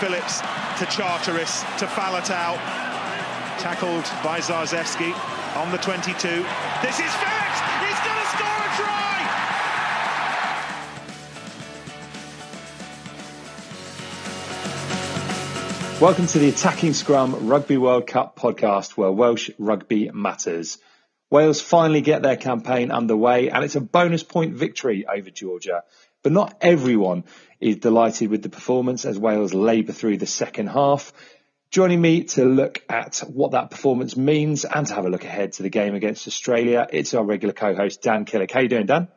Phillips to Charteris to Faletau. Tackled by Zarzewski on the 22. This is Phillips! He's going to score a try! Welcome to the Attacking Scrum Rugby World Cup podcast where Welsh rugby matters. Wales finally get their campaign underway and it's a bonus point victory over Georgia. But not everyone is delighted with the performance as Wales labour through the second half. Joining me to look at what that performance means and to have a look ahead to the game against Australia, it's our regular co-host Dan Killick. How you doing, Dan?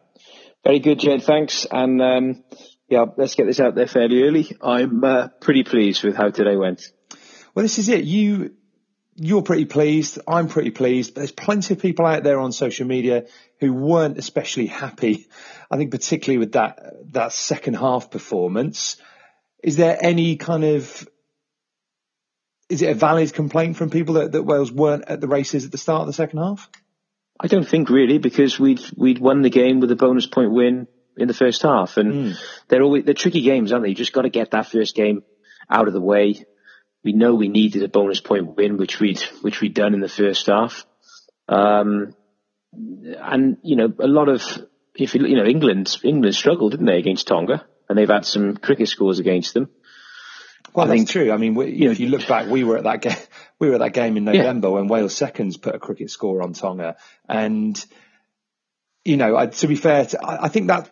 Very good, Jed. Thanks. And um, yeah, let's get this out there fairly early. I'm uh, pretty pleased with how today went. Well, this is it. You you're pretty pleased. I'm pretty pleased. But there's plenty of people out there on social media who weren't especially happy. I think particularly with that that second half performance. Is there any kind of is it a valid complaint from people that, that Wales weren't at the races at the start of the second half? I don't think really because we'd we'd won the game with a bonus point win in the first half, and Mm. they're always they're tricky games, aren't they? You just got to get that first game out of the way. We know we needed a bonus point win, which we'd which we'd done in the first half, um, and you know a lot of if you you know England England struggled, didn't they, against Tonga, and they've had some cricket scores against them. Well, I that's think- true. I mean, we, you know, if you look back, we were at that game. We were at that game in November when Wales seconds put a cricket score on Tonga, and you know, I, to be fair, to, I, I think that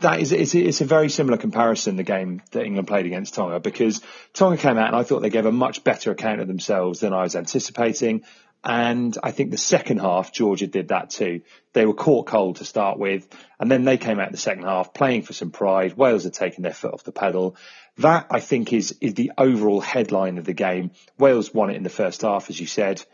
that is it's, it's a very similar comparison. The game that England played against Tonga because Tonga came out and I thought they gave a much better account of themselves than I was anticipating. And I think the second half, Georgia did that too. They were caught cold to start with, and then they came out the second half playing for some pride. Wales had taken their foot off the pedal. That I think is is the overall headline of the game. Wales won it in the first half, as you said.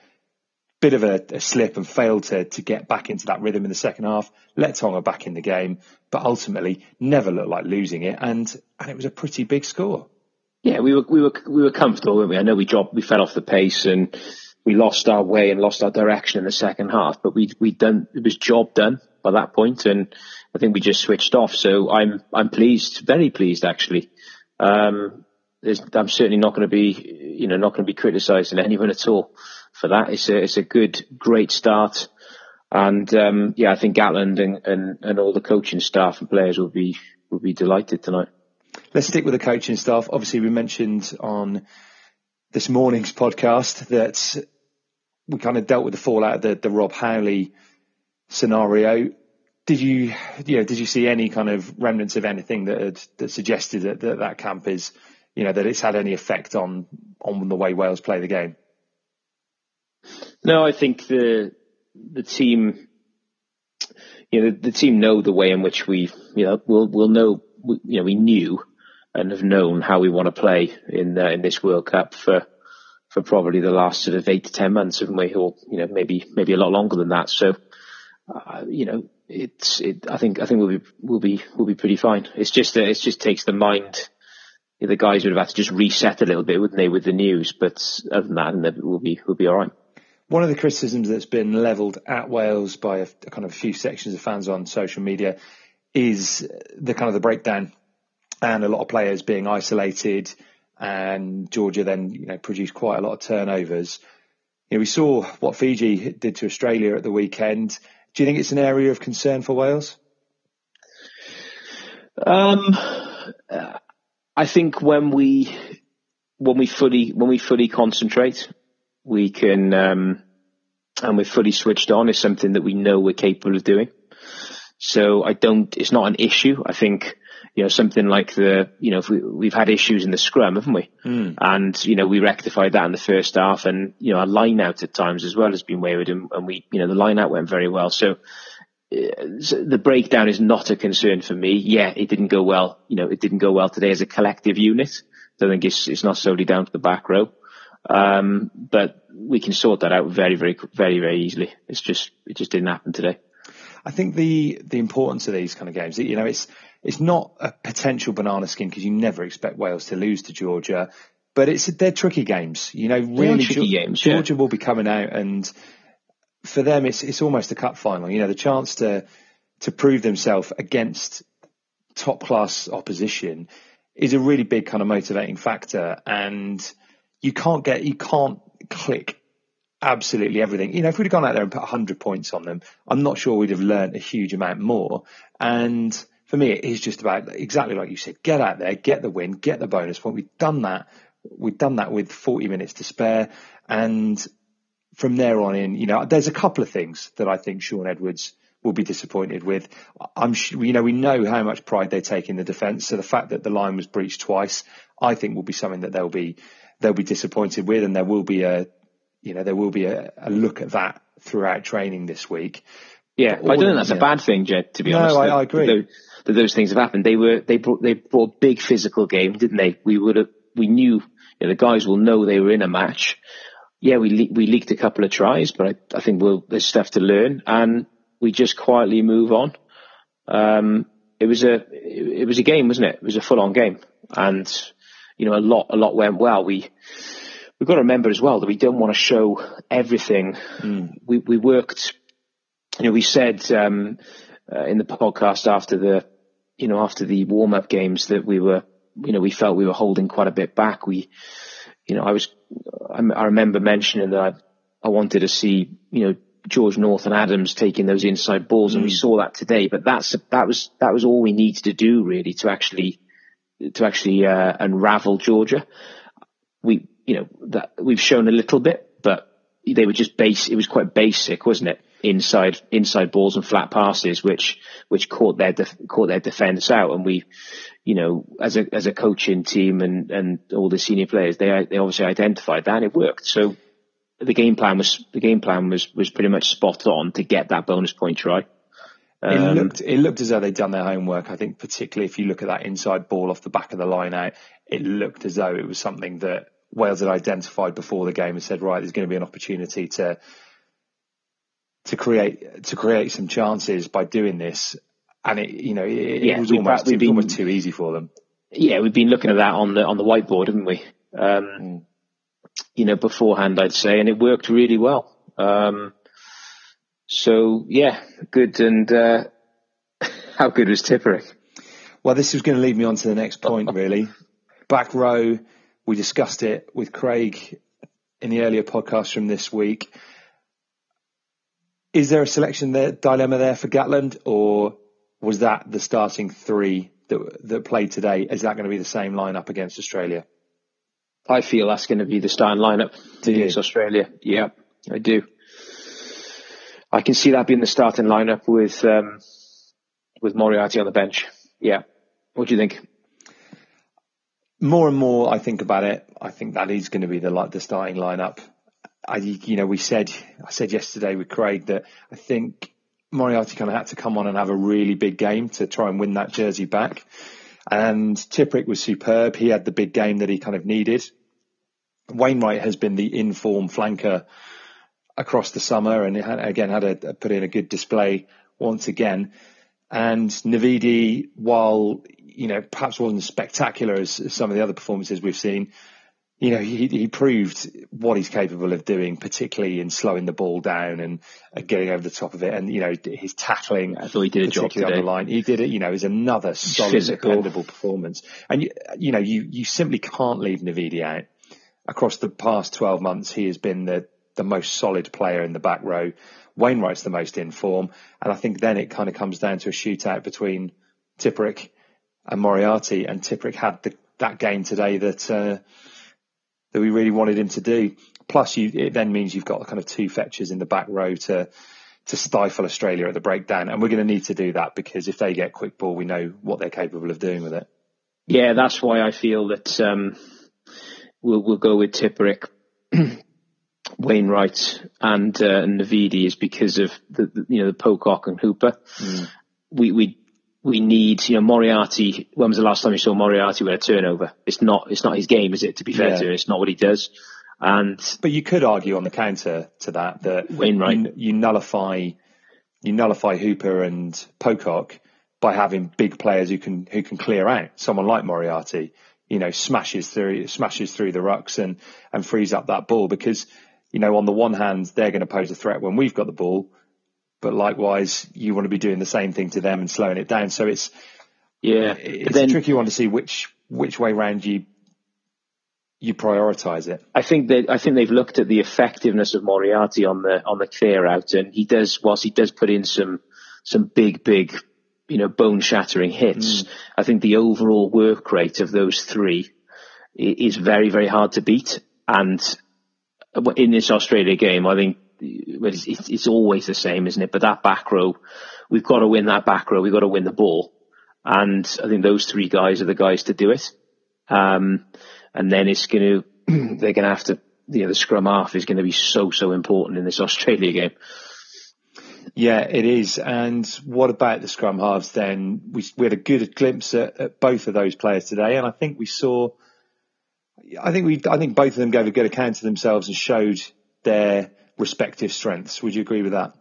Bit of a, a slip and failed to to get back into that rhythm in the second half. Let Tonga back in the game, but ultimately never looked like losing it, and and it was a pretty big score. Yeah, we were we were we were comfortable, weren't we? I know we dropped, we fell off the pace, and we lost our way and lost our direction in the second half. But we we done it was job done by that point, and I think we just switched off. So I'm I'm pleased, very pleased actually. Um, I'm certainly not going to be you know not going to be criticising anyone at all for that. It's a it's a good great start. And um, yeah, I think Gatland and, and, and all the coaching staff and players will be will be delighted tonight. Let's stick with the coaching staff. Obviously, we mentioned on this morning's podcast that we kind of dealt with the fallout of the, the Rob Howley scenario. Did you, you know, did you see any kind of remnants of anything that had, that suggested that, that that camp is, you know, that it's had any effect on on the way Wales play the game? No, I think the the team, you know, the, the team know the way in which we, you know, we'll we'll know, we, you know, we knew and have known how we want to play in uh, in this World Cup for for probably the last sort of eight to ten months, haven't we? Or you know, maybe maybe a lot longer than that. So, uh, you know, it's it, I think I think we'll be we'll be we'll be pretty fine. It's just that it just takes the mind. The guys would have had to just reset a little bit, wouldn't they, with the news? But other than that, we'll be we'll be all right. One of the criticisms that's been levelled at Wales by a, a kind of a few sections of fans on social media is the kind of the breakdown and a lot of players being isolated, and Georgia then you know produced quite a lot of turnovers. You know, we saw what Fiji did to Australia at the weekend. Do you think it's an area of concern for Wales? Um, I think when we when we fully when we fully concentrate, we can um, and we're fully switched on is something that we know we're capable of doing. So I don't. It's not an issue. I think you know something like the you know we, we've had issues in the scrum, haven't we? Mm. And you know we rectified that in the first half, and you know our line out at times as well has been wayward, and, and we you know the line out went very well. So the breakdown is not a concern for me. Yeah, it didn't go well. You know, it didn't go well today as a collective unit. So I think it's, it's not solely down to the back row. Um, but we can sort that out very, very, very, very easily. It's just, it just didn't happen today. I think the, the importance of these kind of games, you know, it's, it's not a potential banana skin because you never expect Wales to lose to Georgia, but it's, they're tricky games. You know, really tricky games, Georgia yeah. will be coming out and, for them, it's it's almost a cup final. You know, the chance to to prove themselves against top class opposition is a really big kind of motivating factor, and you can't get you can't click absolutely everything. You know, if we'd have gone out there and put 100 points on them, I'm not sure we'd have learned a huge amount more. And for me, it is just about exactly like you said, get out there, get the win, get the bonus point. We've done that. We've done that with 40 minutes to spare. And from there on in, you know, there's a couple of things that I think Shaun Edwards will be disappointed with. I'm, you know, we know how much pride they take in the defence. So the fact that the line was breached twice, I think will be something that they'll be, they'll be disappointed with. And there will be a, you know, there will be a, a look at that throughout training this week. Yeah, I don't think that's yeah. a bad thing, Jed. To be no, honest, I, I agree that, that, those things have happened. They were they brought they brought a big physical game, didn't they? We would have we knew you know, the guys will know they were in a match yeah, we le- we leaked a couple of tries, but I, I think we'll, there's stuff to learn, and we just quietly move on. Um, it was a it, was a game, wasn't it? It was a full on game, and you know a lot a lot went well. We we've got to remember as well that we don't want to show everything. Mm. We we worked, you know, we said um, uh, in the podcast after the you know after the warm up games that we were you know we felt we were holding quite a bit back. We you know, I was, I remember mentioning that I, I wanted to see, you know, George North and Adams taking those inside balls, and we saw that today. But that's that was that was all we needed to do really to actually to actually uh, unravel Georgia. We, you know, that we've shown a little bit, but they were just base. It was quite basic, wasn't it? Inside inside balls and flat passes, which which caught their def- caught their defence out, and we you know, as a as a coaching team and and all the senior players, they they obviously identified that and it worked. So the game plan was the game plan was was pretty much spot on to get that bonus point try. Um, it looked it looked as though they'd done their homework. I think particularly if you look at that inside ball off the back of the line out, it looked as though it was something that Wales had identified before the game and said, right, there's going to be an opportunity to to create to create some chances by doing this and it you know it, yeah, it was almost, it was been, almost too easy for them. Yeah, we've been looking at that on the on the whiteboard, haven't we? Um, mm. You know, beforehand, I'd say, and it worked really well. Um, so yeah, good. And uh, how good was Tipuric? Well, this is going to lead me on to the next point, really. Back row, we discussed it with Craig in the earlier podcast from this week. Is there a selection there, dilemma there for Gatland, or was that the starting three that that played today? Is that going to be the same lineup against Australia? I feel that's going to be the starting lineup against Australia. Yeah, I do. I can see that being the starting lineup with um, with Moriarty on the bench. Yeah. What do you think? More and more I think about it, I think that is going to be the like the starting lineup. I, you know, we said I said yesterday with Craig that I think Moriarty kind of had to come on and have a really big game to try and win that jersey back. And Tipuric was superb. He had the big game that he kind of needed. Wainwright has been the inform flanker across the summer and again had a, put in a good display once again. And Navidi, while you know perhaps wasn't as spectacular as, as some of the other performances we've seen, you know, he, he proved what he's capable of doing, particularly in slowing the ball down and, and getting over the top of it. And, you know, his tackling. I thought he did a job today. on the line. He did it, you know, is another solid, physical. dependable performance. And, you, you know, you, you simply can't leave Navidi out. Across the past 12 months, he has been the, the most solid player in the back row. Wainwright's the most in form. And I think then it kind of comes down to a shootout between Tipuric and Moriarty. And Tipuric had the, that game today that, uh, that we really wanted him to do. Plus, you, it then means you've got kind of two fetchers in the back row to to stifle Australia at the breakdown, and we're going to need to do that because if they get quick ball, we know what they're capable of doing with it. Yeah, that's why I feel that um, we'll we'll go with Tipuric, Wainwright, and uh, Navidi is because of the, the, you know the Pocock and Hooper. Mm. We we we need, you know, Moriarty. When was the last time you saw Moriarty with a turnover? It's not, it's not his game, is it? To be fair yeah. to him, it's not what he does. And but you could argue on the counter to that that Wainwright, you, you nullify, you nullify Hooper and Pocock by having big players who can who can clear out. Someone like Moriarty, you know, smashes through smashes through the rucks and and frees up that ball because you know on the one hand they're going to pose a threat when we've got the ball but likewise you want to be doing the same thing to them and slowing it down. So it's yeah, it's then, a tricky one to see which which way round you you prioritise it. I think that I think they've looked at the effectiveness of Moriarty on the on the clear out, and he does whilst he does put in some some big big you know bone shattering hits. Mm. I think the overall work rate of those three is very very hard to beat, and in this Australia game, I think it's, it's, always the same, isn't it? But that back row, we've got to win that back row. We've got to win the ball. And I think those three guys are the guys to do it. Um, and then it's going to, they're going to have to, you know, the scrum half is going to be so, so important in this Australia game. Yeah, it is. And what about the scrum halves then? We, we had a good glimpse at, at both of those players today. And I think we saw, I think we, I think both of them gave a good account of themselves and showed their respective strengths. Would you agree with that?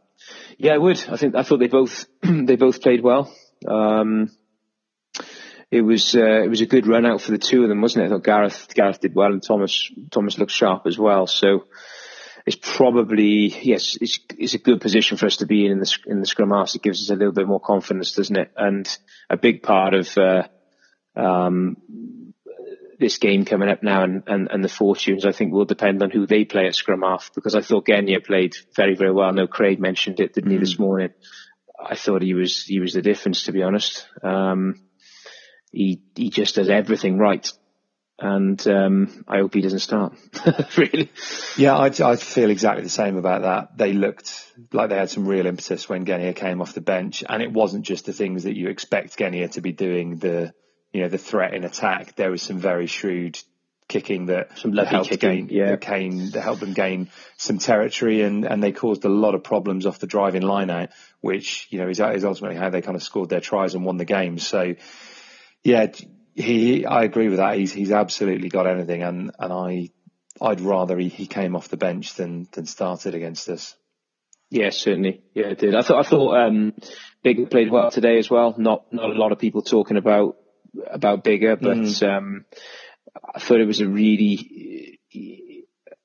Yeah, I would. I think I thought they both they both played well. Um, it was uh, it was a good run out for the two of them, wasn't it? I thought Gareth Gareth did well, and Tomos Tomos looked sharp as well. So it's probably yes, it's it's a good position for us to be in in the in the scrum half. It gives us a little bit more confidence, doesn't it? And a big part of uh, um, this game coming up now and, and, and the fortunes, I think, will depend on who they play at scrum half because I thought Genia played very, very well. No, Craig mentioned it, didn't mm. he, this mm. morning? I thought he was he was the difference, to be honest. Um, he he just does everything right, and um, I hope he doesn't start. really. Yeah, I, I feel exactly the same about that. They looked like they had some real impetus when Genia came off the bench, and it wasn't just the things that you expect Genia to be doing. The you know, the threat in attack, there was some very shrewd kicking that some helped kicking, gain, yeah, that, helped them gain some territory, and, and they caused a lot of problems off the driving line out, which you know is, is ultimately how they kind of scored their tries and won the game. So, yeah, he, I agree with that. He's he's absolutely got anything, and and I I'd rather he, he came off the bench than than started against us. Yeah, certainly. Yeah, it did. I thought I thought um, Biggar played well today as well. Not not a lot of people talking about about Biggar, but mm. um, I thought it was a really, you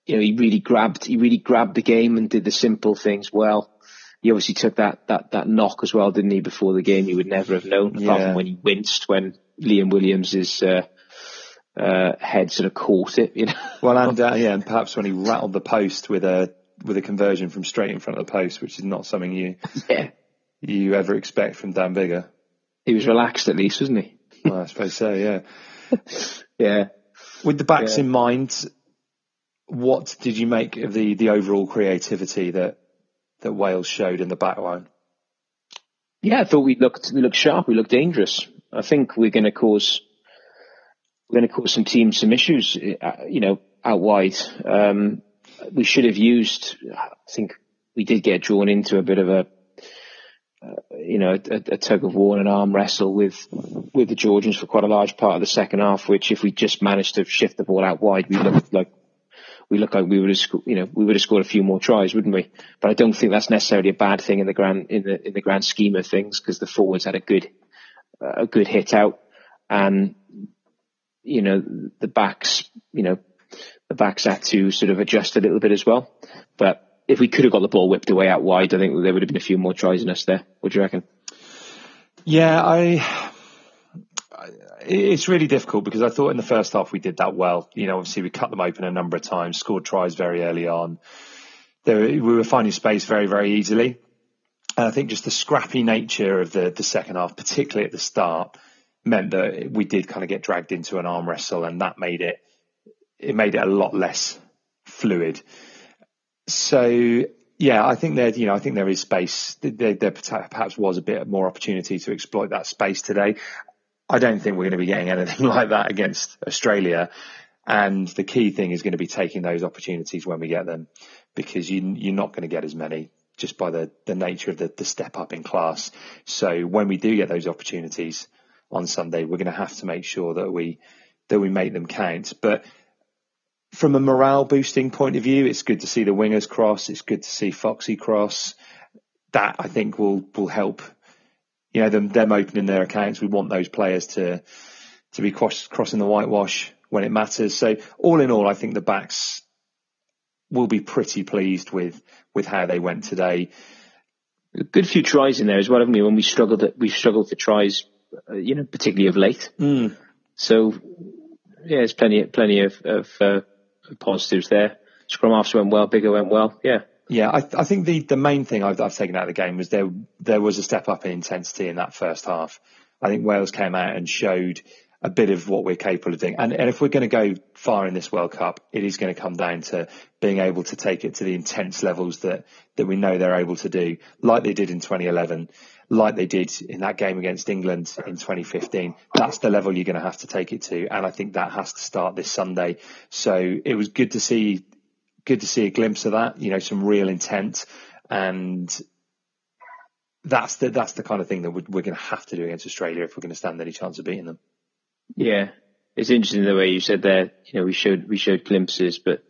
know, he really grabbed, he really grabbed the game and did the simple things well. He obviously took that that that knock as well, didn't he? Before the game, you would never have known, apart yeah. from when he winced when Liam Williams' uh, uh, head sort of caught it. You know. Well, and uh, yeah, and perhaps when he rattled the post with a with a conversion from straight in front of the post, which is not something you yeah. you ever expect from Dan Biggar. He was relaxed at least, wasn't he? Well, I suppose so. Yeah. yeah. With the backs yeah. in mind, what did you make of the the overall creativity that that Wales showed in the back line? Yeah, I thought we looked we looked sharp. We looked dangerous. I think we're going to cause we're going to cause some teams some issues. Uh, you know, out wide. Um, we should have used. I think we did get drawn into a bit of a you know, a, a, tug of war and an arm wrestle with with the Georgians for quite a large part of the second half. Which, if we just managed to shift the ball out wide, we looked like we look like we would have, you know, we would have scored a few more tries, wouldn't we? But I don't think that's necessarily a bad thing in the grand in the in the grand scheme of things because the forwards had a good a good hit out, and you know the backs, you know, the backs had to sort of adjust a little bit as well. But if we could have got the ball whipped away out wide, I think there would have been a few more tries in us there. What do you reckon? Yeah, I. It's really difficult because I thought in the first half we did that well. You know, obviously we cut them open a number of times, scored tries very early on. There, we were finding space very, very easily. And I think just the scrappy nature of the, the second half, particularly at the start, meant that we did kind of get dragged into an arm wrestle and that made it, it made it a lot less fluid. So yeah, I think there, you know, I think there is space. There, there perhaps was a bit more opportunity to exploit that space today. I don't think we're going to be getting anything like that against Australia. And the key thing is going to be taking those opportunities when we get them, because you, you're not going to get as many just by the, the nature of the, the step up in class. So when we do get those opportunities on Sunday, we're going to have to make sure that we that we make them count. But from a morale boosting point of view, it's good to see the wingers cross. It's good to see Foxy cross. That I think will will help. You know them them opening their accounts. We want those players to to be cross, crossing the whitewash when it matters. So all in all, I think the backs will be pretty pleased with with how they went today. A good few tries in there as well, haven't we? When we struggled, we struggled for tries, uh, you know, particularly of late. Mm. So yeah, there's plenty plenty of, of uh, positives there. Scrum halves went well, Biggar went well. Yeah. Yeah, I, I think the, the main thing I've, I've taken out of the game was there there was a step up in intensity in that first half. I think Wales came out and showed a bit of what we're capable of doing. And, and if we're going to go far in this World Cup, it is going to come down to being able to take it to the intense levels that, that we know they're able to do, like they did in 2011, like they did in that game against England in 2015. That's the level you're going to have to take it to. And I think that has to start this Sunday. So it was good to see, good to see a glimpse of that, you know, some real intent and that's the, that's the kind of thing that we're, we're going to have to do against Australia if we're going to stand any chance of beating them. Yeah, it's interesting the way you said there. You know, we showed we showed glimpses, but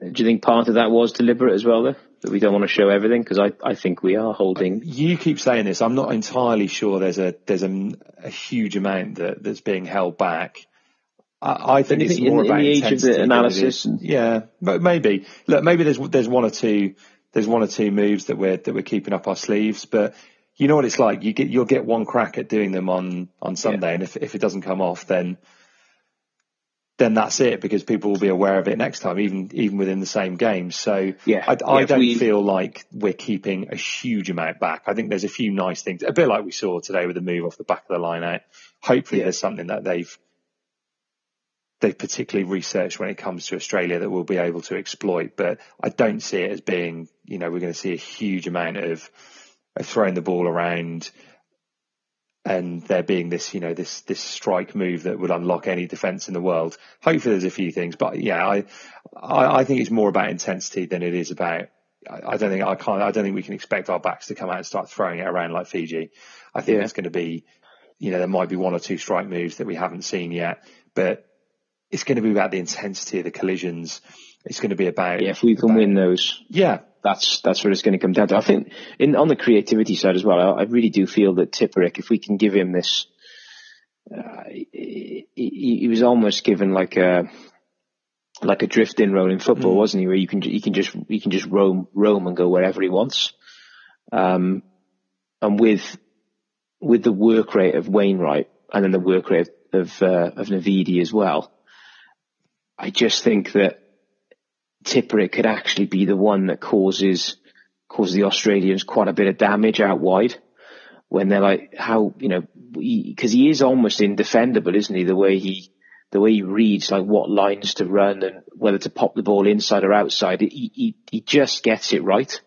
do you think part of that was deliberate as well, though? That we don't want to show everything because I, I think we are holding. You keep saying this. I'm not entirely sure. There's a there's a, a huge amount that, that's being held back. I, I think it's more in, about in the age of the analysis. Yeah, but maybe look, maybe there's there's one or two there's one or two moves that we're that we're keeping up our sleeves, but you know what it's like. You get you'll get one crack at doing them on on Sunday, yeah. and if if it doesn't come off, then then that's it because people will be aware of it next time, even even within the same game. So yeah, I, I yeah, don't we, feel like we're keeping a huge amount back. I think there's a few nice things, a bit like we saw today with the move off the back of the line out. Hopefully, yeah. there's something that they've they've particularly researched when it comes to Australia that we'll be able to exploit. But I don't see it as being, you know, we're going to see a huge amount of throwing the ball around and there being this, you know, this this strike move that would unlock any defence in the world. Hopefully, there's a few things, but yeah, I, I, I think it's more about intensity than it is about. I, I, don't think I can't. I don't think we can expect our backs to come out and start throwing it around like Fiji. I think yeah. it's going to be, you know, there might be one or two strike moves that we haven't seen yet, but it's going to be about the intensity of the collisions. It's going to be about yeah, if we can about, win those, yeah, that's that's what it's going to come down to. I think in on the creativity side as well, I, I really do feel that Tipuric, if we can give him this, uh, he, he, was almost given like a like a drift in role in football, mm. wasn't he? Where you can you can just you can just roam roam and go wherever he wants. Um, and with with the work rate of Wainwright and then the work rate of uh, of Navidi as well, I just think that Tipuric could actually be the one that causes causes the Australians quite a bit of damage out wide when they're like how you know because he, he, is almost indefendable, isn't he? The way he the way he reads like what lines to run and whether to pop the ball inside or outside, he he, he just gets it right,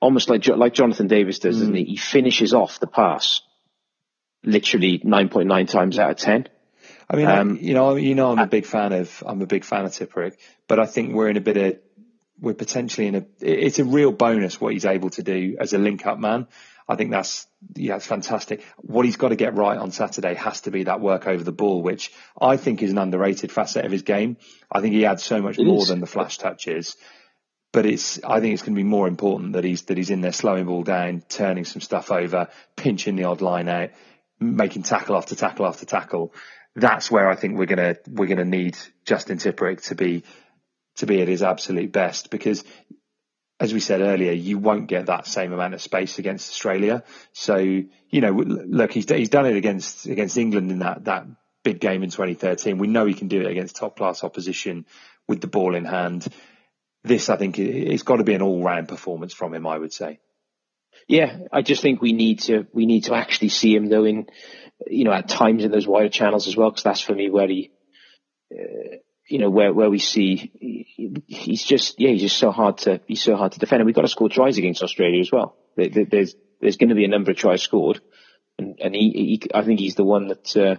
almost like like Jonathan Davies does, mm. doesn't he? He finishes off the pass literally nine point nine times out of ten. I mean, um, you know, you know, I'm a big fan of I'm a big fan of Tipuric, but I think we're in a bit of we're potentially in a it's a real bonus what he's able to do as a link up man. I think that's yeah, it's fantastic. What he's got to get right on Saturday has to be that work over the ball, which I think is an underrated facet of his game. I think he adds so much It more is. than the flash touches. But it's I think it's going to be more important that he's that he's in there slowing the ball down, turning some stuff over, pinching the odd line out, making tackle after tackle after tackle. That's where I think we're gonna we're gonna need Justin Tipuric to be to be at his absolute best because as we said earlier, you won't get that same amount of space against Australia. So, you know, look, he's, he's done it against, against England in that, that big game in 2013. We know he can do it against top class opposition with the ball in hand. This, I think, it's got to be an all round performance from him, I would say. Yeah, I just think we need to we need to actually see him though in you know at times in those wider channels as well because that's for me where he uh, you know where where we see he, he's just yeah he's just so hard to he's so hard to defend and we've got to score tries against Australia as well. There, there, there's there's going to be a number of tries scored and and he, he I think he's the one that. Uh,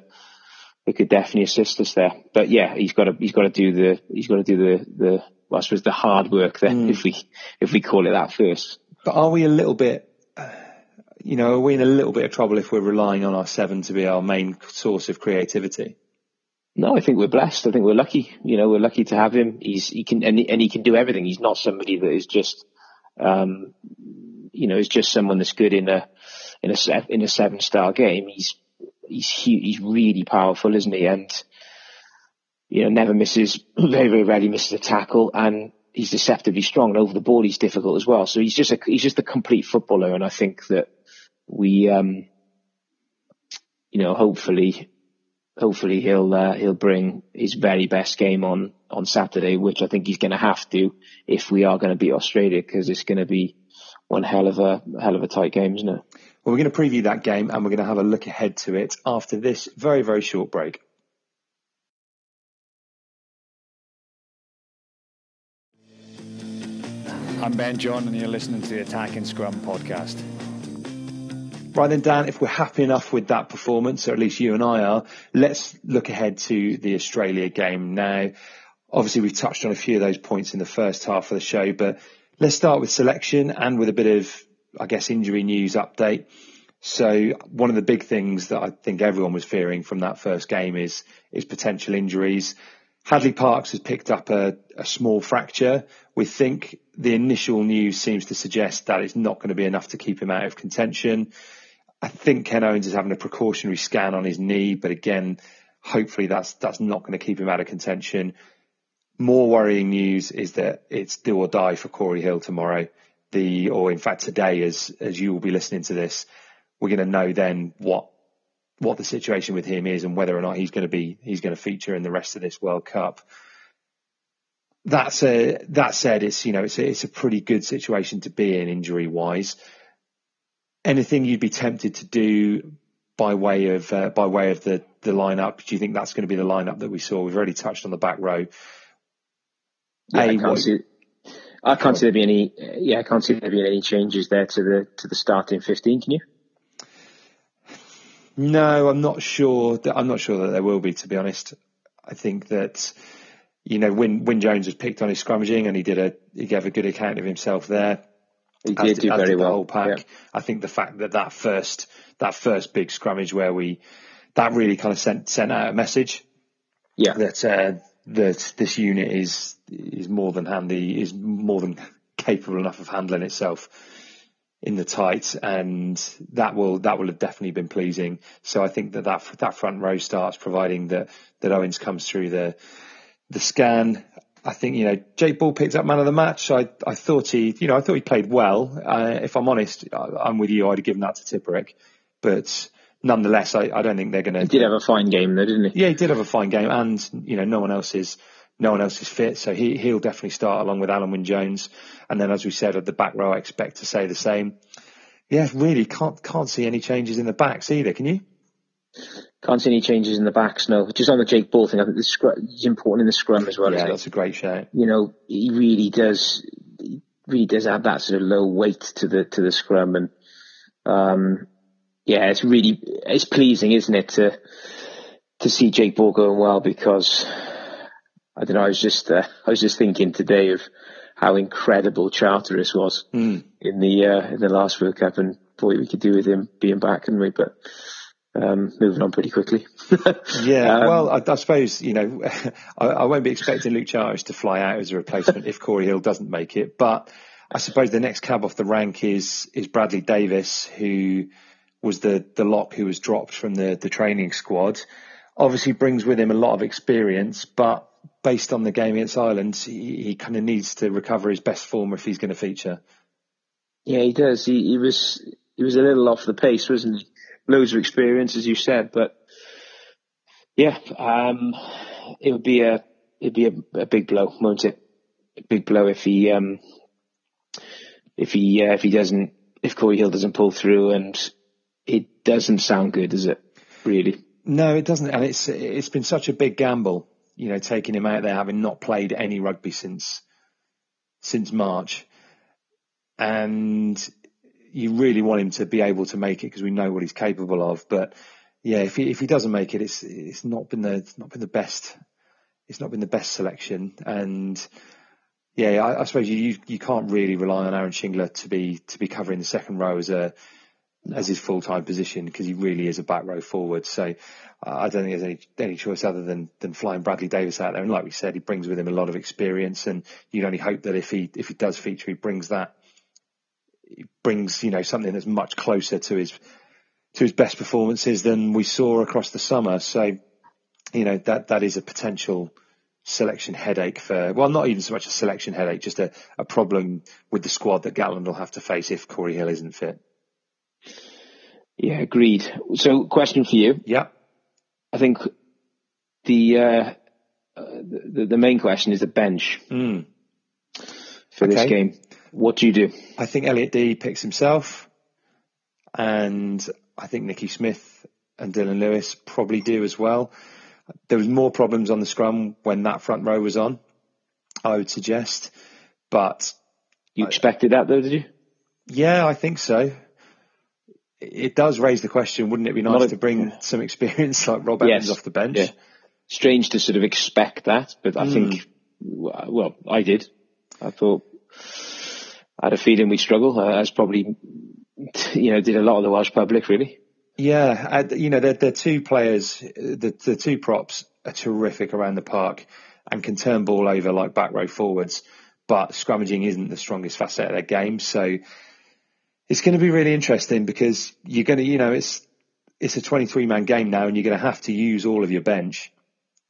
that could definitely assist us there, but yeah, he's got to he's got to do the he's got to do the the well, I suppose the hard work then, if we if we call it that first. But are we a little bit, you know, are we in a little bit of trouble if we're relying on our seven to be our main source of creativity? No, I think we're blessed. I think we're lucky. You know, we're lucky to have him. He's he can and he, and he can do everything. He's not somebody that is just, um, you know, is just someone that's good in a in a in a seven star game. He's he's he's really powerful, isn't he? And you know, never misses. Very very rarely misses a tackle, and he's deceptively strong. And over the ball, he's difficult as well. So he's just a he's just a complete footballer. And I think that we, um, you know, hopefully hopefully he'll uh, he'll bring his very best game on on Saturday, which I think he's going to have to if we are going to beat Australia because it's going to be one hell of a hell of a tight game, isn't it? Well, we're going to preview that game and we're going to have a look ahead to it after this very, very short break. I'm Ben John, and you're listening to the Attacking Scrum podcast. Right then, Dan, if we're happy enough with that performance, or at least you and I are, let's look ahead to the Australia game now. Obviously, we've touched on a few of those points in the first half of the show, but let's start with selection and with a bit of, I guess, injury news update. So one of the big things that I think everyone was fearing from that first game is is potential injuries. Hadleigh Parkes has picked up a, a small fracture. We think the initial news seems to suggest that it's not going to be enough to keep him out of contention. I think Ken Owens is having a precautionary scan on his knee, but again, hopefully that's that's not going to keep him out of contention. More worrying news is that it's do or die for Cory Hill tomorrow. The or in fact today, as as you will be listening to this, we're going to know then what what the situation with him is and whether or not he's going to be he's going to feature in the rest of this World Cup. That's a, that said, it's you know it's a, it's a pretty good situation to be in injury wise. Anything you'd be tempted to do by way of uh, by way of the the lineup? Do you think that's going to be the lineup that we saw? We've already touched on the back row. Yeah, A, I can't see. I can't see there being any. Yeah, I can't see there being any changes there to the to the starting fifteen. Can you? No, I'm not sure. That, I'm not sure that there will be. To be honest, I think that you know, Wyn, Wyn Jones was picked on his scrummaging, and he did a he gave a good account of himself there. He did do very the well. whole pack. Yeah. I think the fact that that first that first big scrummage where we that really kind of sent sent out a message Yeah, that uh, that this unit is is more than handy, is more than capable enough of handling itself in the tight, and that will that will have definitely been pleasing. So I think that that that front row starts, providing that that Owens comes through the the scan. I think you know Jake Ball picked up man of the match. I I thought he you know I thought he played well. Uh, if I'm honest, I, I'm with you. I'd have given that to Tipuric, but nonetheless, I, I don't think they're going to. he did have a fine game though, didn't he? Yeah, he did have a fine game, and you know, no one else is no one else is fit, so he he'll definitely start along with Alun Wyn Jones, and then as we said at the back row, I expect to say the same. Yeah, really can't can't see any changes in the backs either. Can you? Can't see any changes in the backs. No, just on the Jake Ball thing. I think the scrum, it's important in the scrum as well. yeah, isn't it? that's a great shout. you know, he really does, he really does have that sort of low weight to the to the scrum, and um, yeah, it's really it's pleasing, isn't it, to to see Jake Ball going well because I don't know. I was just uh, I was just thinking today of how incredible Charteris was Mm. in the uh, in the last World Cup, and what we could do with him being back, and we but um, moving on pretty quickly. yeah, Um, well, I, I suppose you know I, I won't be expecting Luke Charteris to fly out as a replacement if Cory Hill doesn't make it, but I suppose the next cab off the rank is is Bradley Davies, who was the the lock who was dropped from the the training squad. Obviously, brings with him a lot of experience, but based on the game against Ireland, he, he kind of needs to recover his best form if he's going to feature. Yeah, he does. He, he was he was a little off the pace, wasn't he? Loads of experience, as you said, but yeah, um, it would be a it'd be a, a big blow, won't it? A big blow if he um, if he uh, if he doesn't if Cory Hill doesn't pull through, and it doesn't sound good, does it? Really? No, it doesn't, and it's it's been such a big gamble, you know, taking him out there, having not played any rugby since since March, and you really want him to be able to make it because we know what he's capable of. But yeah, if he if he doesn't make it, it's it's not been the it's not been the best. It's not been the best selection, and yeah, I, I suppose you you can't really rely on Aaron Shingler to be to be covering the second row as a as his full time position because he really is a back row forward. So uh, I don't think there's any any choice other than than flying Bradley Davies out there. And like we said, he brings with him a lot of experience, and you'd only hope that if he if he does feature, he brings that he brings you know something that's much closer to his to his best performances than we saw across the summer. So you know that that is a potential selection headache for well not even so much a selection headache just a, a problem with the squad that Gatland will have to face if Cory Hill isn't fit. Yeah, agreed. So, question for you. Yeah. I think the uh, uh, the, the main question is the bench Mm. for this game. What do you do? I think Elliot Dee picks himself, and I think Nicky Smith and Dillon Lewis probably do as well. There was more problems on the scrum when that front row was on, I would suggest, but You expected that though, did you? yeah, I think so. It does raise the question, wouldn't it be nice to bring some experience like Rob Evans Yes. off the bench? Yeah. Strange to sort of expect that, but I Mm. think, well, I did. I thought, I had a feeling we'd struggle, uh, as probably, you know, did a lot of the Welsh public, really. Yeah, uh, you know, they're, they're two players, the, the two props are terrific around the park and can turn ball over like back row forwards, but scrummaging isn't the strongest facet of their game. So it's going to be really interesting because you're going to, you know, it's, it's a 23 man game now and you're going to have to use all of your bench.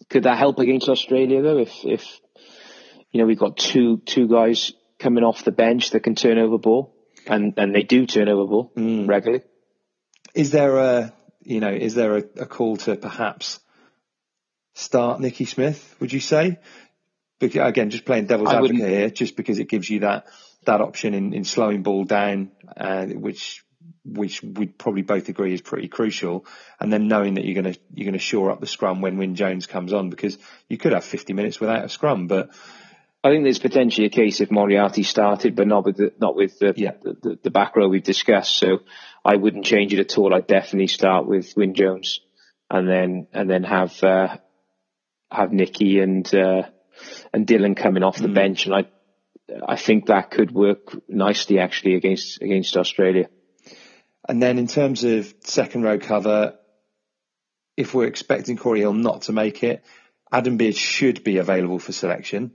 Could that help against Australia though? If, if, you know, we've got two, two guys coming off the bench that can turn over ball and, and they do turn over ball Mm. regularly. Is there a, you know, is there a, a call to perhaps start Nicky Smith, would you say? Because, again, just playing devil's I advocate here, just because it gives you that, that option in, in slowing ball down, uh, which, which we'd probably both agree is pretty crucial. And then knowing that you're going to, you're going to shore up the scrum when Wyn Jones comes on because you could have 50 minutes without a scrum, but I think there's potentially a case if Moriarty started, but not with the, not with the, Yeah. the, the, the back row we've discussed. So I wouldn't change it at all. I'd definitely start with Wyn Jones, and then and then have uh, have Nicky and uh, and Dillon coming off the bench, and I I think that could work nicely actually against against Australia. And then in terms of second row cover, if we're expecting Cory Hill not to make it, Adam Beard should be available for selection.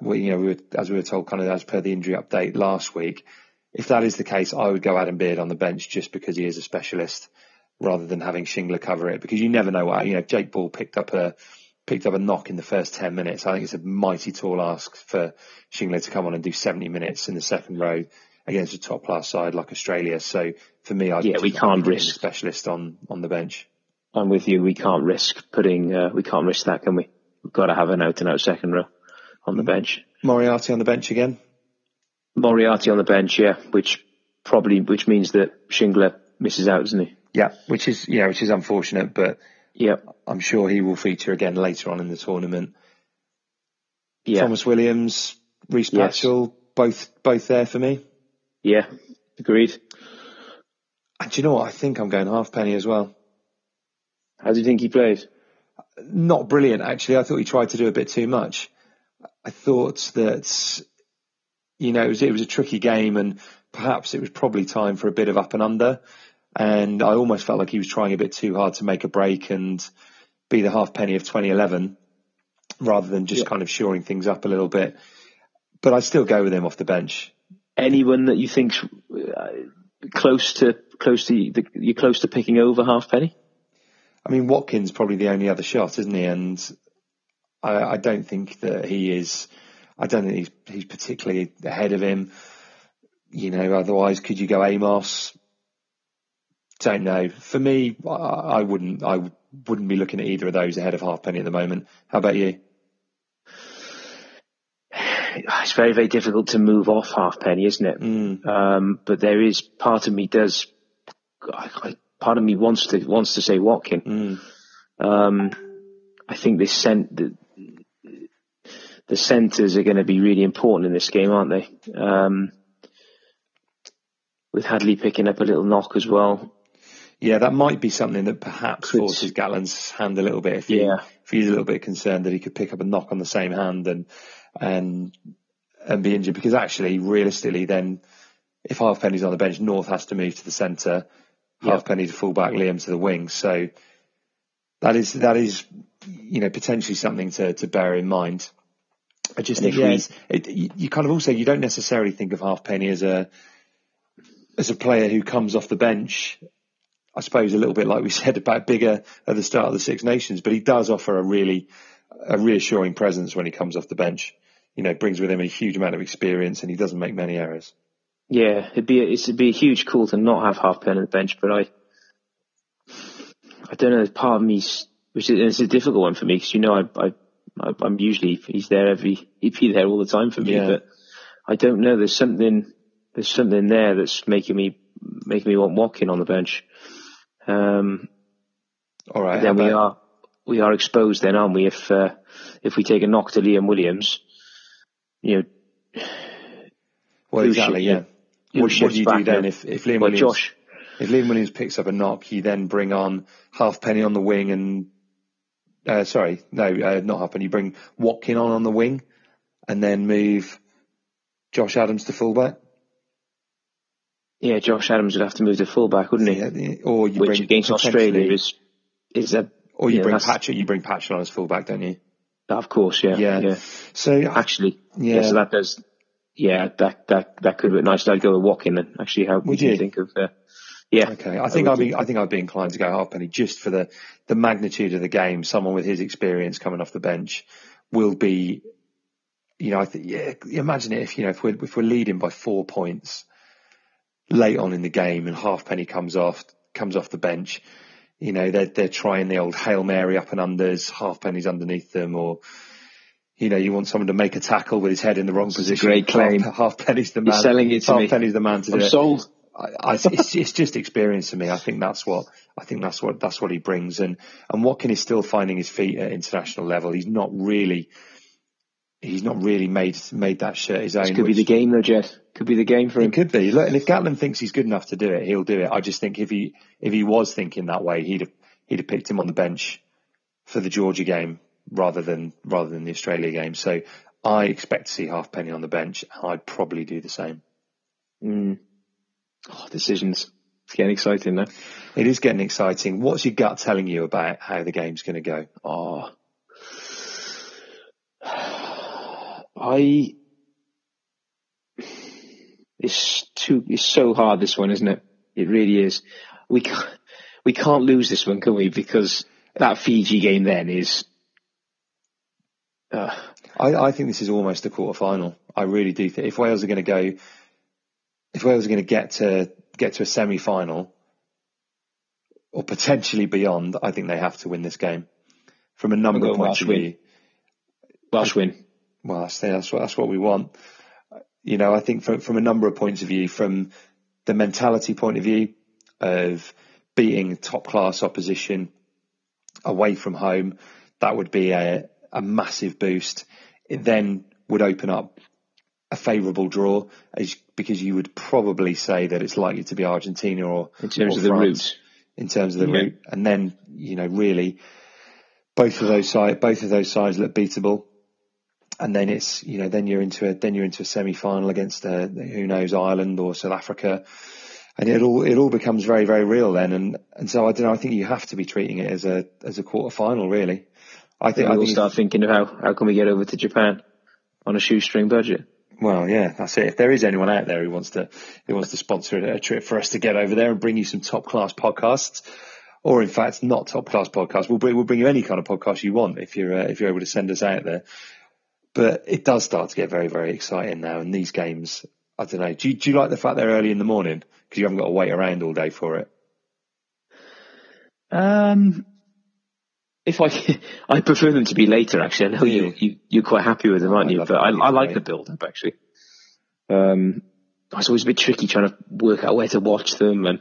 We, you know, we were, as we were told, kind of as per the injury update last week. If that is the case, I would go Adam Beard on the bench just because he is a specialist, rather than having Shingler cover it. Because you never know what you know. Jake Ball picked up a picked up a knock in the first ten minutes. I think it's a mighty tall ask for Shingler to come on and do seventy minutes in the second row against a top class side like Australia. So for me, I'd Yeah, we can't put a risk. specialist on on the bench. I'm with you. We can't risk putting uh, we can't risk that, can we? We've got to have an out and out second row on the bench. Moriarty on the bench again. Moriarty on the bench, yeah, which probably which means that Shingler misses out, doesn't he? Yeah, which is yeah, which is unfortunate, but Yeah, I'm sure he will feature again later on in the tournament. yeah, Tomos Williams, Rhys Yes. Patchell, both both there for me. yeah. Agreed. And do you know what? I think I'm going Halfpenny as well. How do you think he plays? Not brilliant, actually. I thought he tried to do a bit too much. I thought that you know, it was, it was a tricky game and perhaps it was probably time for a bit of up and under. And I almost felt like he was trying a bit too hard to make a break and be the Halfpenny of 2011 rather than just yeah. kind of shoring things up a little bit. But I still go with him off the bench. Anyone that you think's uh, close to close to the, you're close to picking over Halfpenny? I mean, Watkins probably the only other shot, isn't he? And I, I don't think that he is. I don't think he's he's particularly ahead of him. You know, otherwise, could you go Amos? Don't know. For me, I, I wouldn't. I wouldn't be looking at either of those ahead of Halfpenny at the moment. How about you? It's very, very difficult to move off Halfpenny, isn't it? Mm. Um, but there is part of me does. Part of me wants to wants to say Watkin. Mm. Um, I think this sent the, the centres are going to be really important in this game, aren't they? Um, with Hadleigh picking up a little knock as well. Yeah, that might be something that perhaps could, forces Gatland's hand a little bit. If, he, yeah. if he's a little bit concerned that he could pick up a knock on the same hand and and and be injured, because actually, realistically, then if Halfpenny's on the bench, North has to move to the centre, Halfpenny to fullback, Liam to the wing. So that is that is you know potentially something to to bear in mind. I just think yeah, it, you kind of also you don't necessarily think of Halfpenny as a as a player who comes off the bench. I suppose a little bit like we said about Biggar at the start of the Six Nations, but he does offer a really a reassuring presence when he comes off the bench. You know, brings with him a huge amount of experience, and he doesn't make many errors. Yeah, it'd be a, it'd be a huge call to not have Halfpenny on the bench, but I I don't know. Part of me, which is it's a difficult one for me because you know I, I I'm usually he's there every he'd be there all the time for me, yeah. but I don't know. There's something there's something there that's making me making me want Watkin on the bench. Um, all right. Then we are we are exposed then, aren't we? If uh, if we take a knock to Liam Williams, you know. Well, exactly. yeah. What, what, do you do then if if Liam well, Williams? Josh. If Liam Williams picks up a knock, you then bring on Halfpenny on the wing and uh, sorry, no, uh, not Halfpenny. You bring Watkin on on the wing, and then move Josh Adams to fullback. Yeah, Josh Adams would have to move to fullback, wouldn't he? Yeah, or you Which bring against Australia is is a or you yeah, bring Patchell. You bring Patchell on as fullback, don't you? Of course, yeah, yeah. yeah. So actually, yeah. yeah. so that does, yeah, that that that could be nice. I'd go with Watkin then. Actually, how would you think of? Uh, yeah. Okay. I think I'd be I think I'd be inclined to go Halfpenny just for the the magnitude of the game. Someone with his experience coming off the bench will be, you know, I think yeah. Imagine it if you know if we're if we're leading by four points late on in the game and Halfpenny comes off comes off the bench. You know, they're they're trying the old hail mary up and unders, Halfpenny's underneath them, or you know, you want someone to make a tackle with his head in the wrong position. great claim. Half, Halfpenny's the man. You're selling it to half me. Penny's the man to I'm do sold. it. I, I, it's, it's just experience to me. I think that's what I think that's what that's what he brings. And and Watkin is still finding his feet at international level. He's not really he's not really made made that shirt his own. This could which, be the game though, Jed. Could be the game for him. It could be. Look, and if Gatland thinks he's good enough to do it, he'll do it. I just think if he if he was thinking that way, he'd have he'd have picked him on the bench for the Georgia game rather than rather than the Australia game. So I expect to see Halfpenny on the bench. I'd probably do the same. Mm. Oh, decisions. It's getting exciting now. It is getting exciting. What's your gut telling you about how the game's going to go? Oh, I. It's too. It's so hard. This one, isn't it? It really is. We can't. We can't lose this one, can we? Because that Fiji game then is. Uh, I, I think this is almost a quarter final. I really do think if Wales are going to go, if Wales are going to get to get to a semi final or potentially beyond, I think they have to win this game from a number of points of view. Welsh win. Well, that's, that's what that's what we want. You know, I think from from a number of points of view, from the mentality point of view of beating top class opposition away from home, that would be a, a massive boost. It then would open up a favourable draw as, because you would probably say that it's likely to be Argentina or in terms or of the route. In terms of the yeah. route, and then you know really both of those sides both of those sides look beatable. And then it's you know then you're into a then you're into a semi final against uh, who knows Ireland or South Africa, and it all it all becomes very very real then. And and so I don't know. I think you have to be treating it as a as a quarter final really. I think we'll start thinking of how how can we get over to Japan on a shoestring budget. Well, yeah, that's it. If there is anyone out there who wants to who wants to sponsor a trip for us to get over there and bring you some top class podcasts, or in fact not top class podcasts, we'll bring we'll bring you any kind of podcast you want if you're uh, if you're able to send us out there. But it does start to get very very exciting now, and these games, I don't know. Do you, do you like the fact they're early in the morning because you haven't got to wait around all day for it? Um, if I I prefer them to be later. Actually, I know you, you you're quite happy with them, aren't you? But I, I like the build up actually. Um, it's always a bit tricky trying to work out where to watch them, and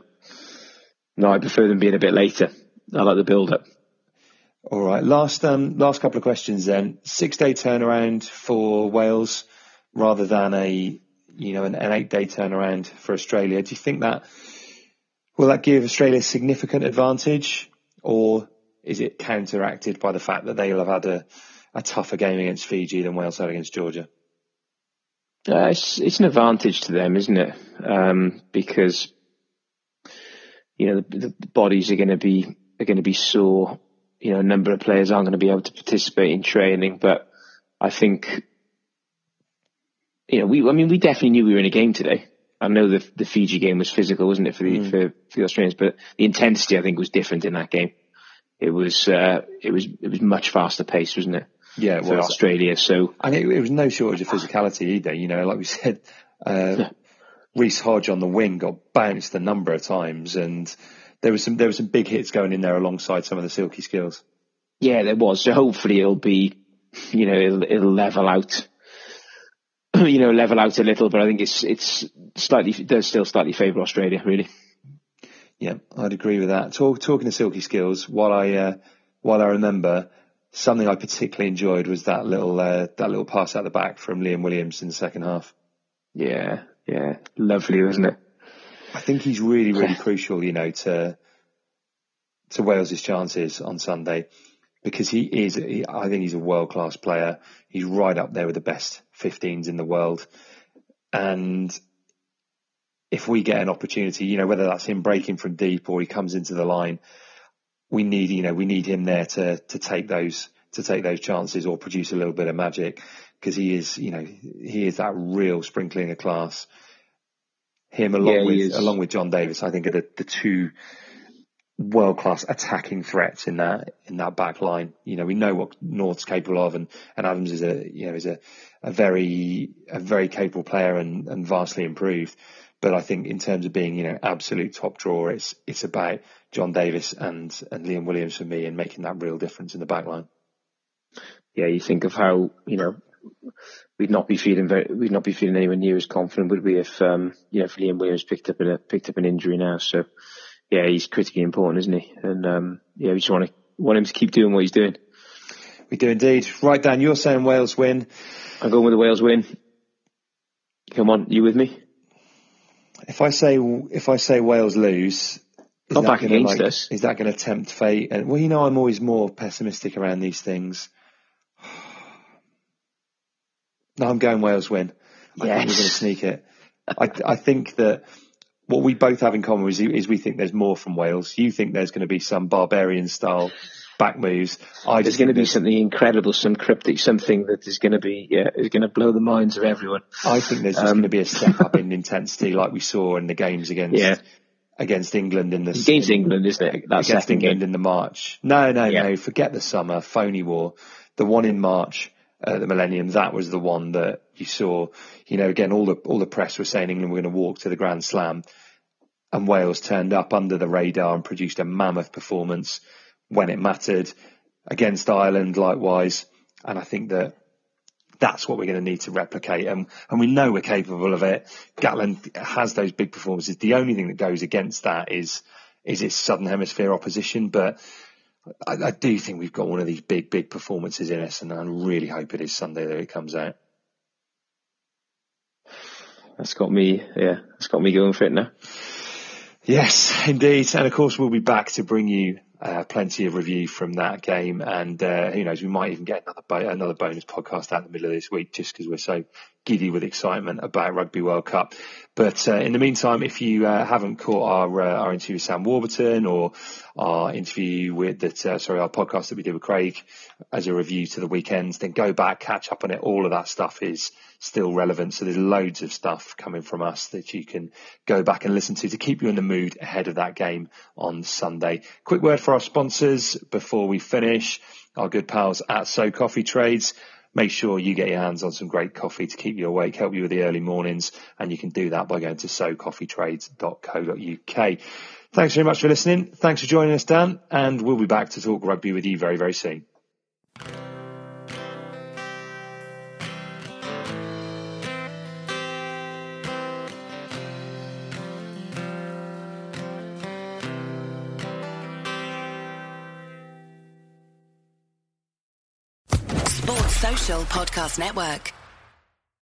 no, I prefer them being a bit later. I like the build up. All right, last um last couple of questions then. Six day turnaround for Wales rather than a you know an, an eight day turnaround for Australia. Do you think that will that give Australia a significant advantage, or is it counteracted by the fact that they'll have had a, a tougher game against Fiji than Wales had against Georgia? Uh, it's, it's an advantage to them, isn't it? Um, because you know the, the bodies are going to be are going to be sore. You know, a number of players aren't going to be able to participate in training, but I think you know we. I mean, we definitely knew we were in a game today. I know the the Fiji game was physical, wasn't it, for the mm. for, for the Australians? But the intensity, I think, was different in that game it was uh, it was it was much faster paced, wasn't it? Yeah, it for was. Australia. So and it, it, was no shortage of physicality either. You know, like we said, uh, Reece Hodge on the wing got bounced a number of times, and there was some there was some big hits going in there alongside some of the silky skills. Yeah, there was. So hopefully it'll be, you know, it'll, it'll level out. You know, level out a little, but I think it's it's slightly does still slightly favour Australia, really. Yeah, I'd agree with that. Talk, talking of silky skills, while I uh, what I remember, something I particularly enjoyed was that little uh, that little pass out the back from Liam Williams in the second half. Yeah, yeah, lovely, wasn't it? I think he's really, really crucial, you know, to to Wales's chances on Sunday because he is. He, I think he's a world class player. He's right up there with the best 15s in the world, and if we get an opportunity, you know, whether that's him breaking from deep or he comes into the line, we need, you know, we need him there to to take those to take those chances or produce a little bit of magic because he is, you know, he is that real sprinkling of class. Him along yeah, with along with Jon Davies, I think are the, the two world class attacking threats in that in that back line. You know, we know what North's capable of and, and Adams is a you know is a, a very a very capable player and, and vastly improved. But I think in terms of being, you know, absolute top drawer, it's it's about Jon Davies and and Liam Williams for me and making that real difference in the back line. Yeah, you think of how you know we'd not be feeling very, we'd not be feeling anywhere near as confident, would we, if um, you know if Liam Williams picked up a picked up an injury now? So yeah, he's critically important, isn't he? And um, yeah, we just want to want him to keep doing what he's doing. We do indeed. Right, Dan, you're saying Wales win. I'm going with the Wales win. Come on, you with me? if I say if I say Wales lose, is not back against like, us. Is that going to tempt fate? And well, you know, I'm always more pessimistic around these things. No, I'm going Wales win. I yes. think we're going to sneak it. I, I think that what we both have in common is, is we think there's more from Wales. You think there's going to be some barbarian style back moves. I There's going to be something incredible, some cryptic, something that is going to be, yeah, is going to blow the minds of everyone. I think there's just um, going to be a step up in intensity, like we saw in the games against. Yeah. Against England in the against in, England, isn't it? That's against England game. in the March. No, no, yeah. no. Forget the summer phony war. The one in March, uh, the Millennium. That was the one that you saw. You know, again, all the all the press were saying England were going to walk to the Grand Slam, and Wales turned up under the radar and produced a mammoth performance when it mattered against Ireland, likewise. And I think that that's what we're going to need to replicate. And, and we know we're capable of it. Gatland has those big performances. The only thing that goes against that is, is its Southern Hemisphere opposition. But I, I do think we've got one of these big, big performances in us. And I really hope it is Sunday that it comes out. That's got me, yeah, that's got me going for it now. Yes, indeed. And of course, we'll be back to bring you uh, plenty of review from that game, and uh, who knows, we might even get another bo- another bonus podcast out in the middle of this week, just because we're so giddy with excitement about Rugby World Cup. But uh, in the meantime, if you uh, haven't caught our uh, our interview with Sam Warburton or our interview with that, uh, sorry, our podcast that we did with Craig as a review to the weekends, then go back, catch up on it. All of that stuff is still relevant. So there's loads of stuff coming from us that you can go back and listen to to keep you in the mood ahead of that game on Sunday. Quick word for our sponsors before we finish. Our good pals at So Coffee Trades make sure you get your hands on some great coffee to keep you awake, help you with the early mornings, and you can do that by going to socoffeetrades.co.uk. Thanks very much for listening. Thanks for joining us, Dan, and we'll be back to talk rugby with you very, very soon. Podcast Network.